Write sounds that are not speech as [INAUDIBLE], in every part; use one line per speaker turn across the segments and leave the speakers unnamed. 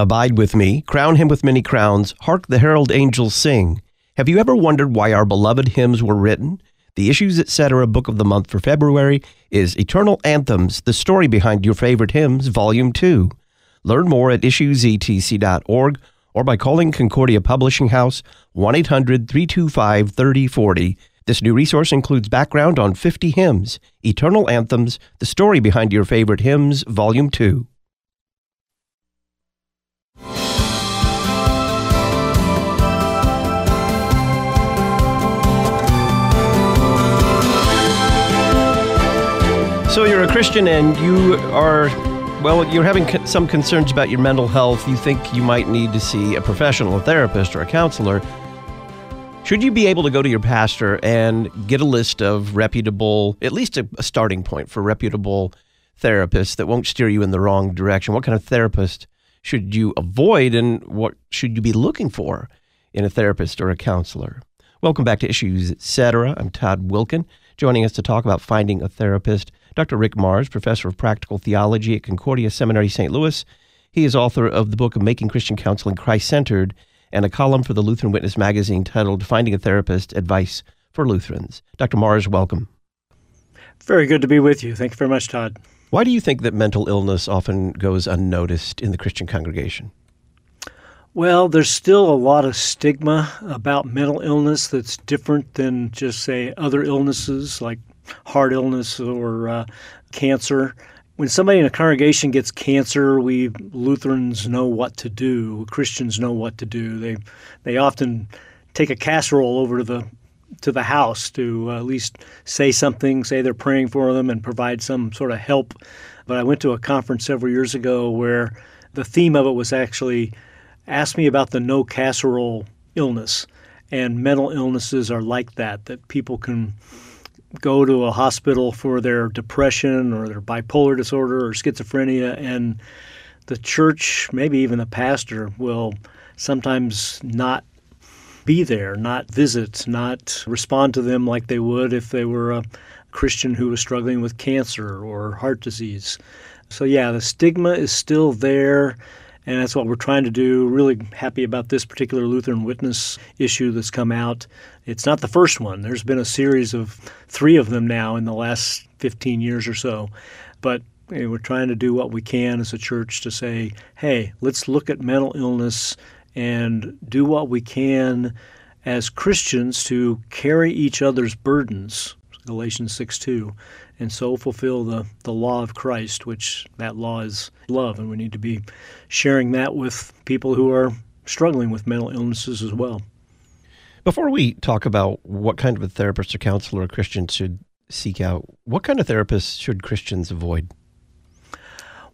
Abide with me, crown him with many crowns, hark the herald angels sing. Have you ever wondered why our beloved hymns were written? The Issues Etc. book of the month for February is Eternal Anthems, the story behind your favorite hymns, Volume 2. Learn more at issuesetc.org or by calling Concordia Publishing House 1 800 325 3040. This new resource includes background on 50 hymns, Eternal Anthems, the story behind your favorite hymns, Volume 2. So you're a Christian and you are, well, you're having some concerns about your mental health. You think you might need to see a professional, a therapist, or a counselor. Should you be able to go to your pastor and get a list of reputable, at least a, a starting point for reputable therapists that won't steer you in the wrong direction? What kind of therapist should you avoid and what should you be looking for in a therapist or a counselor? Welcome back to Issues Etc. I'm Todd Wilken. Joining us to talk about finding a therapist, Dr. Rick Marrs, professor of practical theology at Concordia Seminary, St. Louis. He is author of the book of Making Christian Counseling Christ Centered and a column for the Lutheran Witness magazine titled Finding a Therapist Advice for Lutherans. Dr. Marrs, welcome.
Very good to be with you. Thank you very much, Todd.
Why do you think that mental illness often goes unnoticed in the Christian congregation?
Well, there's still a lot of stigma about mental illness that's different than just, say, other illnesses like heart illness or uh, cancer. When somebody in a congregation gets cancer, we Lutherans know what to do. Christians know what to do. They they often take a casserole over to the to the house to uh, at least say something, say they're praying for them, and provide some sort of help. But I went to a conference several years ago where the theme of it was actually ask me about the no casserole illness. And mental illnesses are like that, that people can go to a hospital for their depression or their bipolar disorder or schizophrenia, and the church, maybe even the pastor, will sometimes not be there, not visit, not respond to them like they would if they were a Christian who was struggling with cancer or heart disease. So, yeah, the stigma is still there and that's what we're trying to do. Really happy about this particular Lutheran Witness issue that's come out. It's not the first one. There's been a series of three of them now in the last 15 years or so. But you know, we're trying to do what we can as a church to say, hey, let's look at mental illness and do what we can as Christians to carry each other's burdens. Galatians 6 2 and so fulfill the, the law of Christ, which that law is love. And we need to be sharing that with people who are struggling with mental illnesses as well.
Before we talk about what kind of a therapist or counselor a Christian should seek out, what kind of therapist should Christians avoid?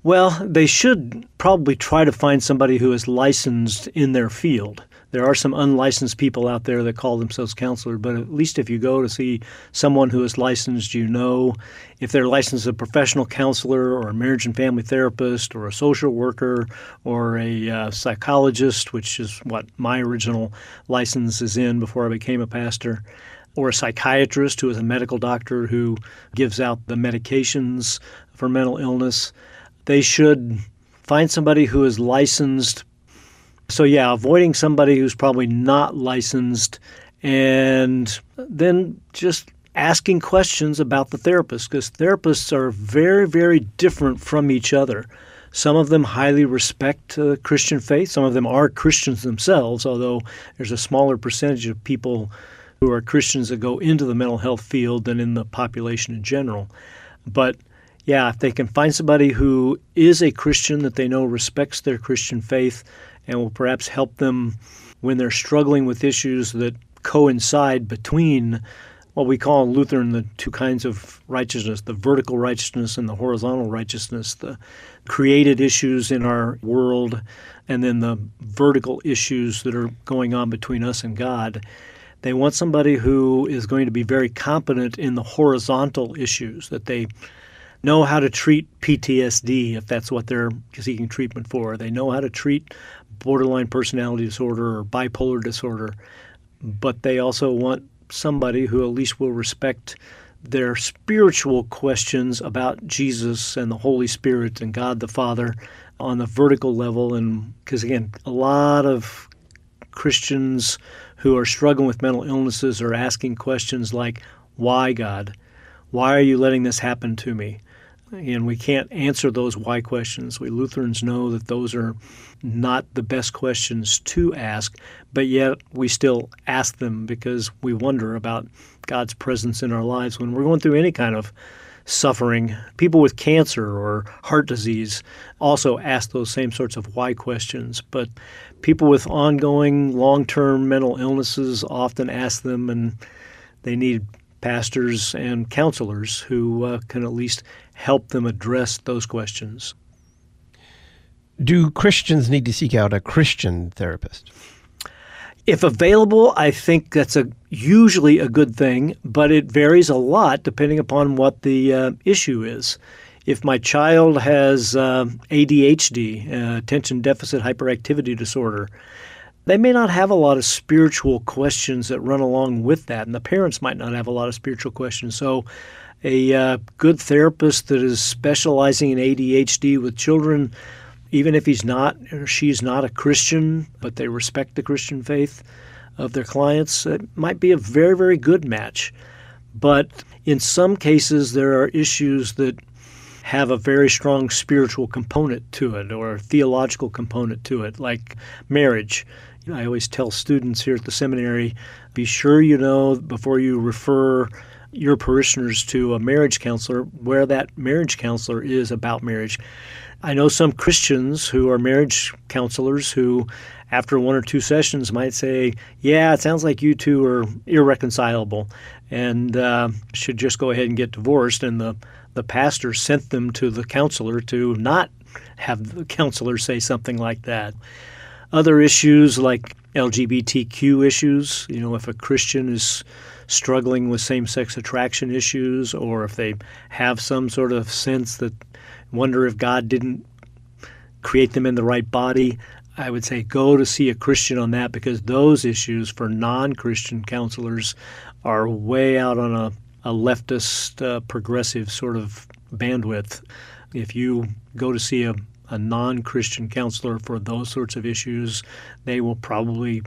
Well, they should probably try to find somebody who is licensed in their field. There are some unlicensed people out there that call themselves counselor, but at least if you go to see someone who is licensed, you know if they're licensed as a professional counselor or a marriage and family therapist or a social worker or a uh, psychologist, which is what my original license is in before I became a pastor or a psychiatrist who is a medical doctor who gives out the medications for mental illness. They should find somebody who is licensed so, yeah, avoiding somebody who's probably not licensed and then just asking questions about the therapist because therapists are very, very different from each other. Some of them highly respect uh, Christian faith. Some of them are Christians themselves, although there's a smaller percentage of people who are Christians that go into the mental health field than in the population in general. But yeah, if they can find somebody who is a Christian that they know respects their Christian faith, and will perhaps help them when they're struggling with issues that coincide between what we call in Lutheran the two kinds of righteousness the vertical righteousness and the horizontal righteousness, the created issues in our world, and then the vertical issues that are going on between us and God. They want somebody who is going to be very competent in the horizontal issues, that they know how to treat PTSD if that's what they're seeking treatment for. They know how to treat borderline personality disorder or bipolar disorder, but they also want somebody who at least will respect their spiritual questions about Jesus and the Holy Spirit and God the Father. on the vertical level. And because, again, a lot of Christians who are struggling with mental illnesses are asking questions like, Why, God? Why are you letting this happen to me? And we can't answer those why questions. We Lutherans know that those are not the best questions to ask, but yet we still ask them because we wonder about God's presence in our lives when we're going through any kind of suffering. People with cancer or heart disease also ask those same sorts of why questions, but people with ongoing long term mental illnesses often ask them, and they need pastors and counselors who uh, can at least help them address those questions.
Do Christians need to seek out a Christian therapist?
If available, I think that's a usually a good thing, but it varies a lot depending upon what the uh, issue is. If my child has uh, ADHD, uh, attention deficit hyperactivity disorder, they may not have a lot of spiritual questions that run along with that, and the parents might not have a lot of spiritual questions. So, a uh, good therapist that is specializing in ADHD with children even if he's not or she's not a Christian, but they respect the Christian faith of their clients, it might be a very, very good match. But in some cases, there are issues that have a very strong spiritual component to it or theological component to it, like marriage. I always tell students here at the seminary be sure you know before you refer your parishioners to a marriage counselor where that marriage counselor is about marriage. I know some Christians who are marriage counselors who, after one or two sessions, might say, Yeah, it sounds like you two are irreconcilable and uh, should just go ahead and get divorced. And the, the pastor sent them to the counselor to not have the counselor say something like that. Other issues like LGBTQ issues, you know, if a Christian is struggling with same sex attraction issues or if they have some sort of sense that wonder if God didn't create them in the right body. I would say go to see a Christian on that because those issues for non Christian counselors are way out on a, a leftist, uh, progressive sort of bandwidth. If you go to see a, a non Christian counselor for those sorts of issues, they will probably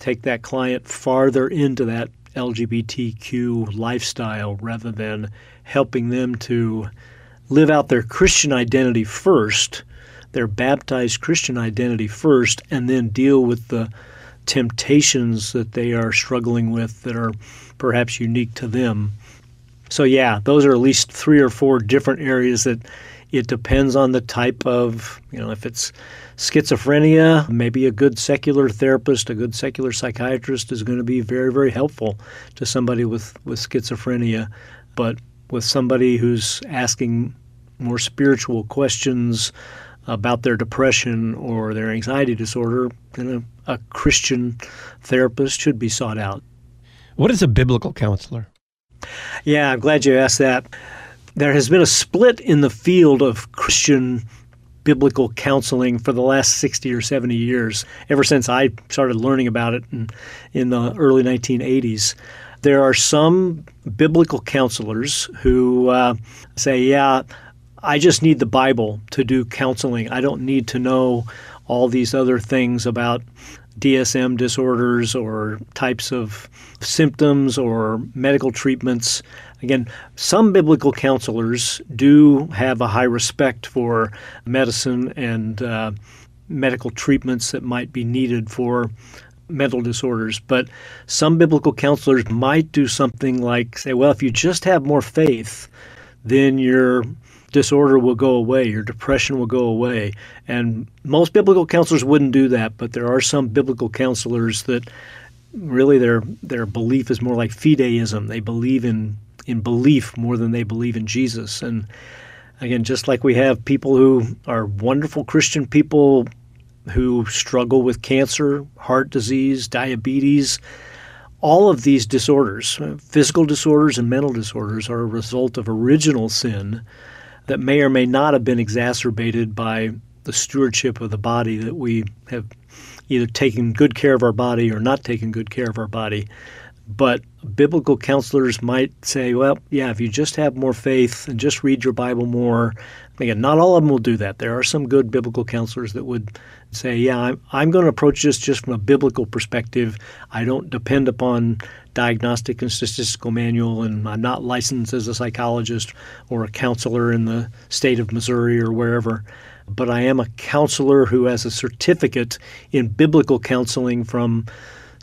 take that client farther into that LGBTQ lifestyle rather than helping them to live out their Christian identity first, their baptized Christian identity first, and then deal with the temptations that they are struggling with that are perhaps unique to them. So, yeah, those are at least three or four different areas that it depends on the type of, you know, if it's schizophrenia, maybe a good secular therapist, a good secular psychiatrist is going to be very, very helpful to somebody with, with schizophrenia. But with somebody who's asking more spiritual questions about their depression or their anxiety disorder, then a, a Christian therapist should be sought out.
What is a biblical counselor?
Yeah, I'm glad you asked that. There has been a split in the field of Christian biblical counseling for the last 60 or 70 years, ever since I started learning about it in, in the early 1980s. There are some biblical counselors who uh, say, yeah, I just need the Bible to do counseling. I don't need to know all these other things about DSM disorders or types of symptoms or medical treatments. Again, some biblical counselors do have a high respect for medicine and uh, medical treatments that might be needed for mental disorders. But some biblical counselors might do something like say, well, if you just have more faith, then your disorder will go away, your depression will go away. And most biblical counselors wouldn't do that, but there are some biblical counselors that really their their belief is more like fideism. They believe in in belief more than they believe in Jesus. And again, just like we have people who are wonderful Christian people who struggle with cancer, heart disease, diabetes, all of these disorders, physical disorders and mental disorders, are a result of original sin that may or may not have been exacerbated by the stewardship of the body that we have either taken good care of our body or not taken good care of our body. But biblical counselors might say, well, yeah, if you just have more faith and just read your Bible more, Again, not all of them will do that. There are some good biblical counselors that would say, yeah, I'm, I'm going to approach this just from a biblical perspective. I don't depend upon diagnostic and statistical manual, and I'm not licensed as a psychologist or a counselor in the state of Missouri or wherever. But I am a counselor who has a certificate in biblical counseling from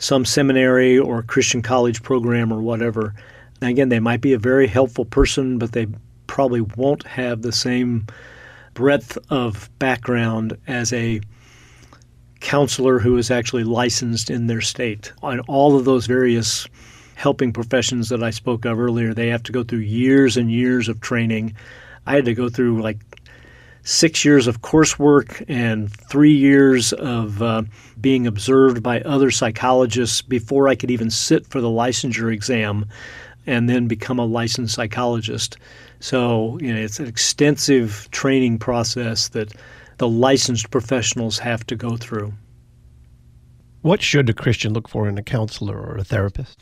some seminary or Christian college program or whatever. And again, they might be a very helpful person, but they probably won't have the same breadth of background as a counselor who is actually licensed in their state. On all of those various helping professions that I spoke of earlier, they have to go through years and years of training. I had to go through like six years of coursework and three years of uh, being observed by other psychologists before I could even sit for the licensure exam and then become a licensed psychologist. So, you know, it's an extensive training process that the licensed professionals have to go through.
What should a Christian look for in a counselor or a therapist?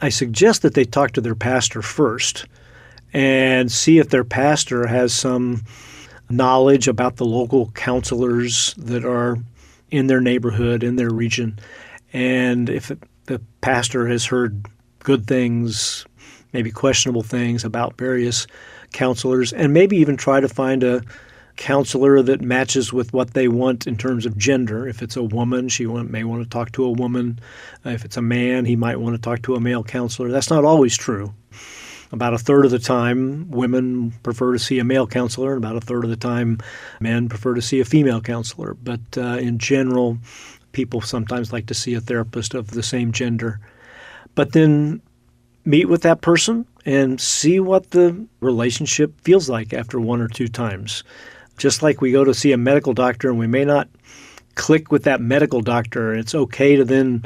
I suggest that they talk to their pastor first and see if their pastor has some knowledge about the local counselors that are in their neighborhood, in their region. And if the pastor has heard good things, maybe questionable things about various counselors, and maybe even try to find a counselor that matches with what they want in terms of gender. If it's a woman, she may want to talk to a woman. If it's a man, he might want to talk to a male counselor. That's not always true. About a third of the time, women prefer to see a male counselor, and about a third of the time, men prefer to see a female counselor. But uh, in general, people sometimes like to see a therapist of the same gender. But then meet with that person and see what the relationship feels like after one or two times. Just like we go to see a medical doctor and we may not click with that medical doctor, it's okay to then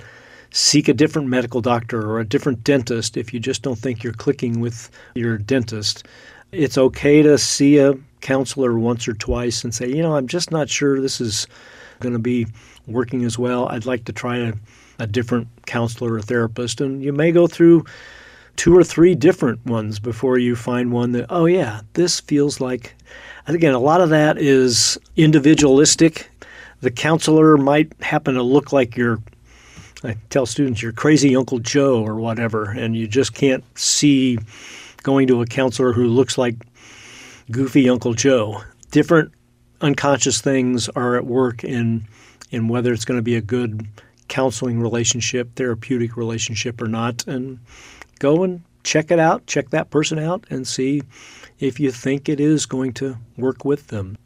seek a different medical doctor or a different dentist if you just don't think you're clicking with your dentist. It's okay to see a counselor once or twice and say, you know, I'm just not sure this is going to be working as well. I'd like to try a, a different counselor or therapist. And you may go through two or three different ones before you find one that, oh, yeah, this feels like. And Again, a lot of that is individualistic. The counselor might happen to look like your I tell students you're crazy Uncle Joe or whatever, and you just can't see going to a counselor who looks like goofy Uncle Joe. Different unconscious things are at work in in whether it's going to be a good counseling relationship, therapeutic relationship or not, and go and check it out, check that person out, and see if you think it is going to work with them.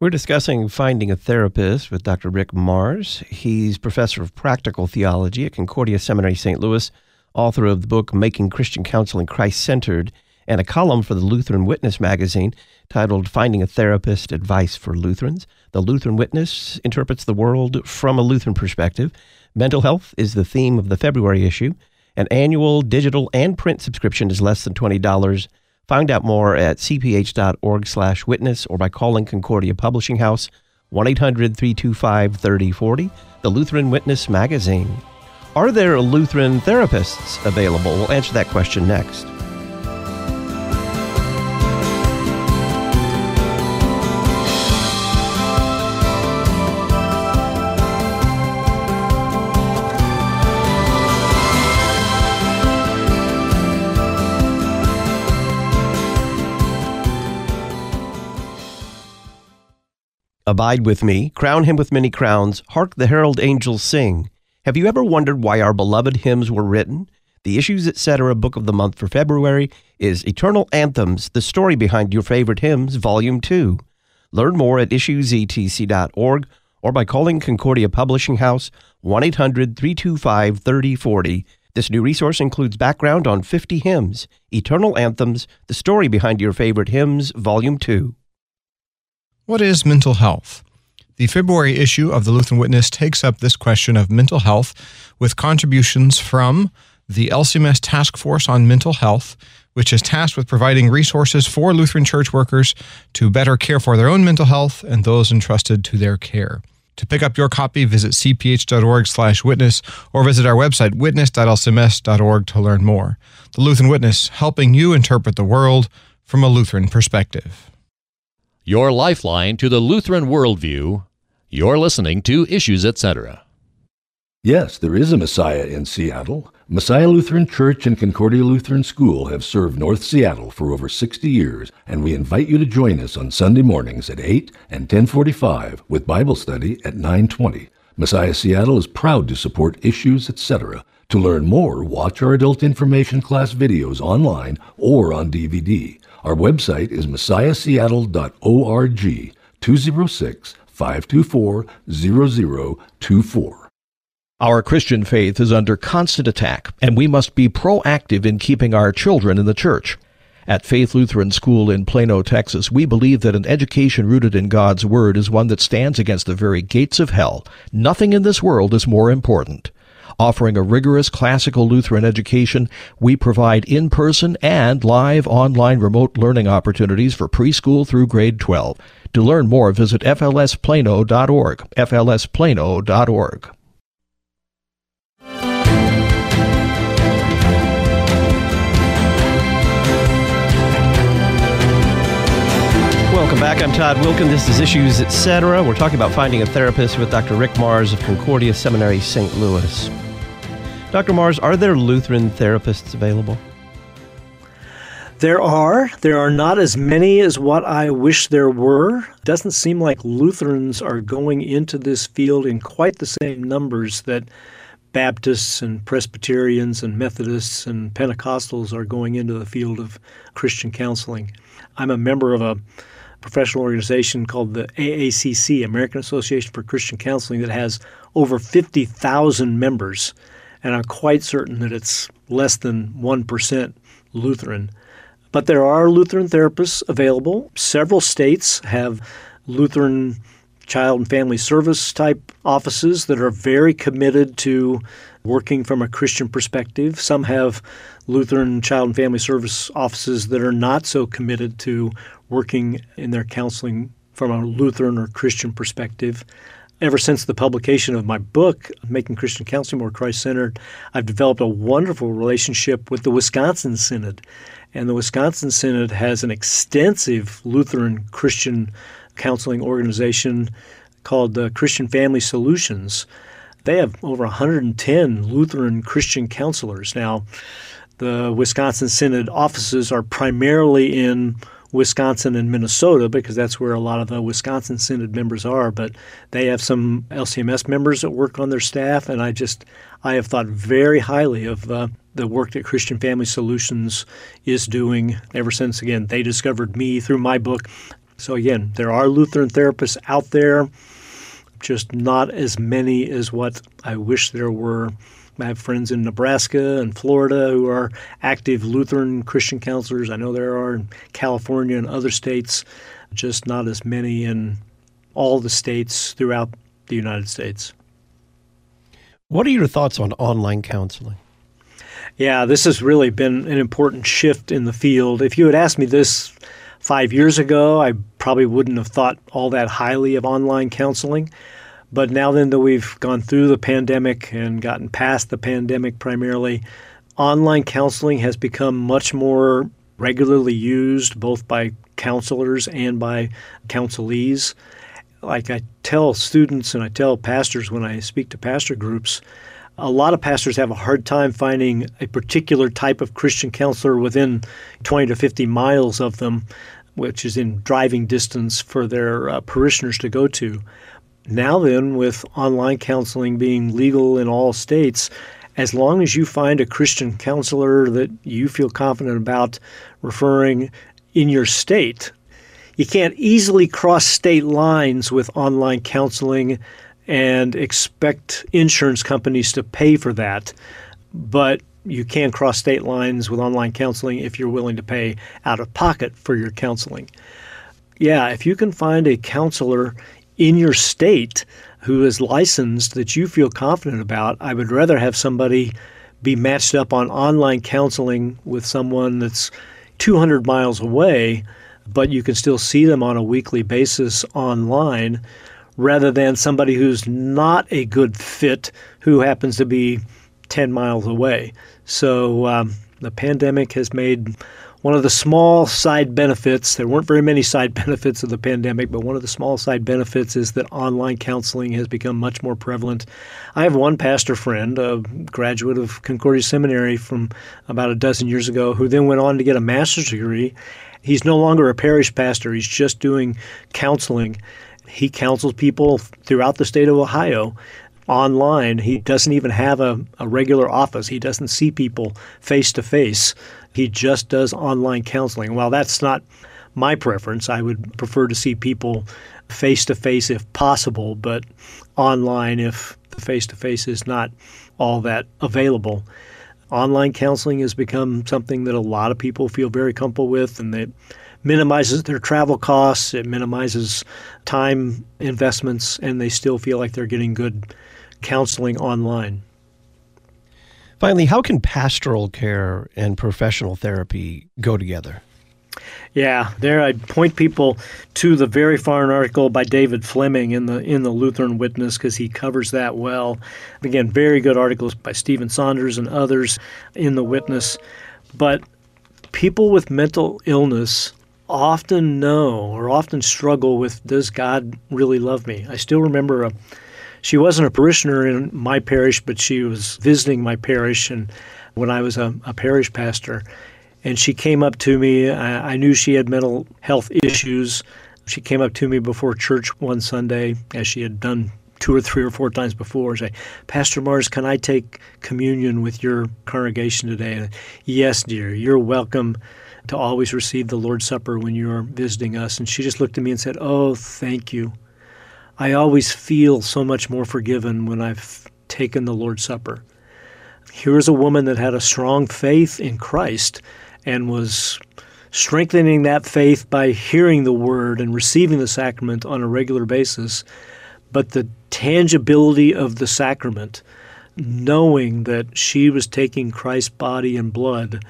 We're discussing finding a therapist with Dr. Rick Marrs. He's professor of practical theology at Concordia Seminary St. Louis, author of the book Making Christian Counseling Christ Centered, and a column for the Lutheran Witness magazine titled Finding a Therapist Advice for Lutherans. The Lutheran Witness interprets the world from a Lutheran perspective. Mental health is the theme of the February issue. An annual digital and print subscription is less than $20 Find out more at cph.org slash witness or by calling Concordia Publishing House 1-800-325-3040, the Lutheran Witness Magazine. Are there Lutheran therapists available? We'll answer that question next. Abide with me, crown him with many crowns, hark the herald angels sing. Have you ever wondered why our beloved hymns were written? The Issues Etc. book of the month for February is Eternal Anthems, the story behind your favorite hymns, Volume 2. Learn more at issuesetc.org or by calling Concordia Publishing House 1 800 325 3040. This new resource includes background on 50 hymns, Eternal Anthems, the story behind your favorite hymns, Volume 2.
What is mental health? The February issue of the Lutheran Witness takes up this question of mental health with contributions from the LCMS Task Force on Mental Health, which is tasked with providing resources for Lutheran church workers to better care for their own mental health and those entrusted to their care. To pick up your copy, visit cph.org/witness or visit our website witness.lcms.org to learn more. The Lutheran Witness, helping you interpret the world from a Lutheran perspective.
Your lifeline to the Lutheran worldview. You're listening to Issues Etc.
Yes, there is a Messiah in Seattle. Messiah Lutheran Church and Concordia Lutheran School have served North Seattle for over 60 years, and we invite you to join us on Sunday mornings at 8 and 1045 with Bible study at 920. Messiah Seattle is proud to support Issues Etc. To learn more, watch our adult information class videos online or on DVD. Our website is messiahseattle.org 206 524 0024.
Our Christian faith is under constant attack, and we must be proactive in keeping our children in the church. At Faith Lutheran School in Plano, Texas, we believe that an education rooted in God's Word is one that stands against the very gates of hell. Nothing in this world is more important. Offering a rigorous classical Lutheran education, we provide in person and live online remote learning opportunities for preschool through grade 12. To learn more, visit flsplano.org. flsplano.org. Welcome back. I'm Todd Wilken. This is Issues Etc. We're talking about finding a therapist with Dr. Rick Marrs of Concordia Seminary, St. Louis. Dr. Marrs, are there Lutheran therapists available?
There are. There are not as many as what I wish there were. Doesn't seem like Lutherans are going into this field in quite the same numbers that Baptists and Presbyterians and Methodists and Pentecostals are going into the field of Christian counseling. I'm a member of a professional organization called the AACC, American Association for Christian Counseling, that has over 50,000 members. And I'm quite certain that it's less than 1% Lutheran. But there are Lutheran therapists available. Several states have Lutheran child and family service type offices that are very committed to working from a Christian perspective. Some have Lutheran child and family service offices that are not so committed to working in their counseling from a Lutheran or Christian perspective. Ever since the publication of my book, Making Christian Counseling More Christ Centered, I've developed a wonderful relationship with the Wisconsin Synod. And the Wisconsin Synod has an extensive Lutheran Christian counseling organization called the Christian Family Solutions. They have over 110 Lutheran Christian counselors. Now, the Wisconsin Synod offices are primarily in Wisconsin and Minnesota because that's where a lot of the Wisconsin Synod members are. But they have some LCMS members that work on their staff, and I just I have thought very highly of uh, the work that Christian Family Solutions is doing ever since again they discovered me through my book. So again, there are Lutheran therapists out there, just not as many as what I wish there were. I have friends in Nebraska and Florida who are active Lutheran Christian counselors. I know there are in California and other states, just not as many in all the states throughout the United States.
What are your thoughts on online counseling?
Yeah, this has really been an important shift in the field. If you had asked me this five years ago, I probably wouldn't have thought all that highly of online counseling. But now then that we've gone through the pandemic and gotten past the pandemic primarily, online counseling has become much more regularly used both by counselors and by counselees. Like I tell students and I tell pastors when I speak to pastor groups, a lot of pastors have a hard time finding a particular type of Christian counselor within 20 to 50 miles of them, which is in driving distance for their uh, parishioners to go to. Now, then, with online counseling being legal in all states, as long as you find a Christian counselor that you feel confident about referring in your state, you can't easily cross state lines with online counseling and expect insurance companies to pay for that. But you can cross state lines with online counseling if you're willing to pay out of pocket for your counseling. Yeah, if you can find a counselor in your state who is licensed that you feel confident about, I would rather have somebody be matched up on online counseling with someone that's 200 miles away, but you can still see them on a weekly basis online rather than somebody who's not a good fit who happens to be 10 miles away. So um, the pandemic has made one of the small side benefits, there weren't very many side [LAUGHS] benefits of the pandemic, but one of the small side benefits is that online counseling has become much more prevalent. I have one pastor friend, a graduate of Concordia Seminary from about a dozen years ago, who then went on to get a master's degree. He's no longer a parish pastor, he's just doing counseling. He counsels people throughout the state of Ohio online. He doesn't even have a, a regular office. He doesn't see people face to face. He just does online counseling. While that's not my preference, I would prefer to see people face to face if possible, but online if the face to face is not all that available. Online counseling has become something that a lot of people feel very comfortable with and that minimizes their travel costs, it minimizes time investments, and they still feel like they're getting good counseling online.
Finally, how can pastoral care and professional therapy go together?
Yeah, there I'd point people to the very fine article by David Fleming in the in the Lutheran Witness because he covers that well. Again, very good articles by Stephen Saunders and others in the Witness. But people with mental illness often know or often struggle with does God really love me? I still remember a she wasn't a parishioner in my parish, but she was visiting my parish and when I was a, a parish pastor. And she came up to me. I, I knew she had mental health issues. She came up to me before church one Sunday, as she had done two or three or four times before, say, Pastor Marrs, can I take communion with your congregation today? And, yes, dear, you're welcome to always receive the Lord's Supper when you're visiting us. And she just looked at me and said, Oh, thank you. I always feel so much more forgiven when I've taken the Lord's Supper. Here is a woman that had a strong faith in Christ and was strengthening that faith by hearing the word and receiving the sacrament on a regular basis. But the tangibility of the sacrament, knowing that she was taking Christ's body and blood,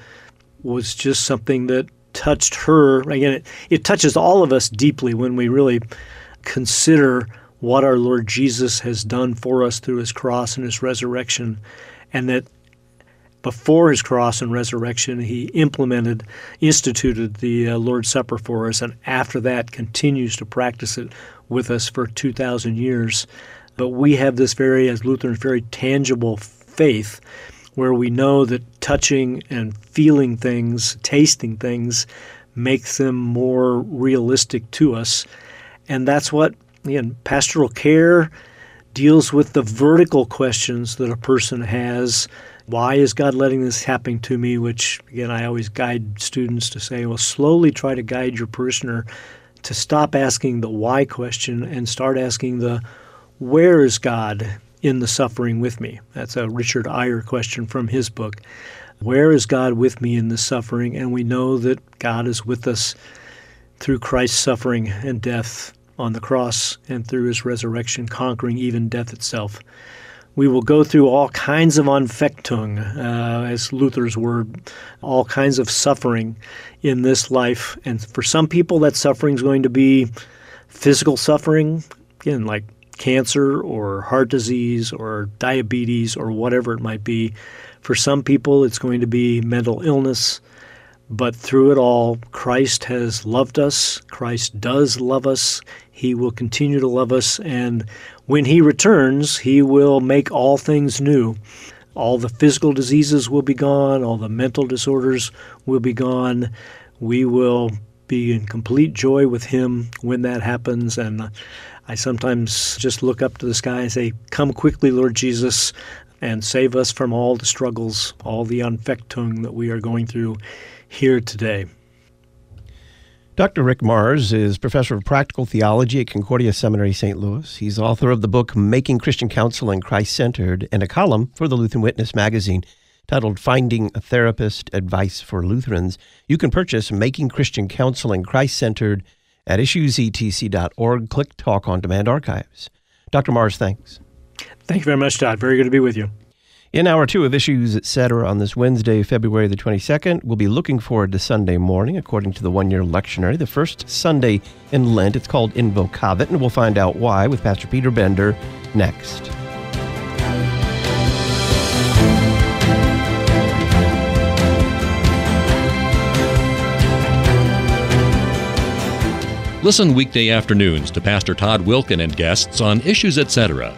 was just something that touched her. Again, it, it touches all of us deeply when we really consider what our Lord Jesus has done for us through his cross and his resurrection, and that before his cross and resurrection, he implemented, instituted the uh, Lord's Supper for us, and after that continues to practice it with us for 2,000 years. But we have this very, as Lutherans, very tangible faith where we know that touching and feeling things, tasting things, makes them more realistic to us. And that's what Again, pastoral care deals with the vertical questions that a person has. Why is God letting this happen to me? Which, again, I always guide students to say, well, slowly try to guide your parishioner to stop asking the why question and start asking the where is God in the suffering with me? That's a Richard Eyer question from his book. Where is God with me in the suffering? And we know that God is with us through Christ's suffering and death on the cross and through his resurrection, conquering even death itself. We will go through all kinds of Anfechtung, uh, as Luther's word, all kinds of suffering in this life. And for some people, that suffering is going to be physical suffering, again, like cancer or heart disease or diabetes or whatever it might be. For some people, it's going to be mental illness. But through it all, Christ has loved us. Christ does love us. He will continue to love us. And when He returns, He will make all things new. All the physical diseases will be gone. All the mental disorders will be gone. We will be in complete joy with Him when that happens. And I sometimes just look up to the sky and say, Come quickly, Lord Jesus, and save us from all the struggles, all the Anfechtung that we are going through here today.
Dr. Rick Marrs is professor of practical theology at Concordia Seminary, St. Louis. He's author of the book Making Christian Counseling Christ Centered and a column for the Lutheran Witness magazine titled Finding a Therapist Advice for Lutherans. You can purchase Making Christian Counseling Christ Centered at issuesetc.org. Click Talk on Demand Archives. Dr. Marrs, thanks.
Thank you very much, Todd. Very good to be with you.
In hour two of Issues, etc., on this Wednesday, February the 22nd, we'll be looking forward to Sunday morning, according to the one year lectionary, the first Sunday in Lent. It's called Invocavit, and we'll find out why with Pastor Peter Bender next.
Listen weekday afternoons to Pastor Todd Wilken and guests on Issues, etc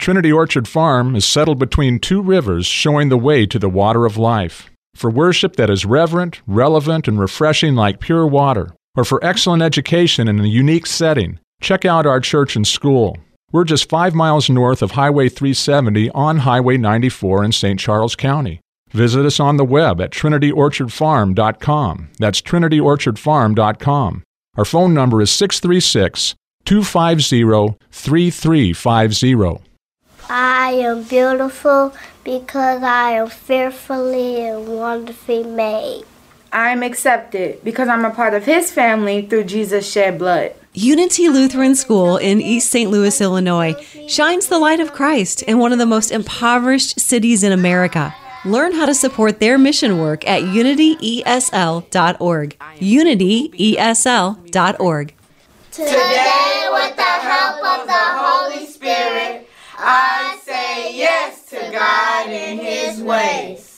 Trinity Orchard Farm is settled between two rivers showing the way to the water of life. For worship that is reverent, relevant, and refreshing like pure water, or for excellent education in a unique setting, check out our church and school. We're just five miles north of Highway 370 on Highway 94 in St. Charles County. Visit us on the web at trinityorchardfarm.com. That's trinityorchardfarm.com. Our phone number is 636 250 3350.
I am beautiful because I am fearfully and wonderfully made.
I am accepted because I'm a part of His family through Jesus' shed blood.
Unity Lutheran School in East St. Louis, Illinois, shines the light of Christ in one of the most impoverished cities in America. Learn how to support their mission work at unityesl.org. Unityesl.org.
Today, with the help of the Holy Spirit, I say yes to God and His ways.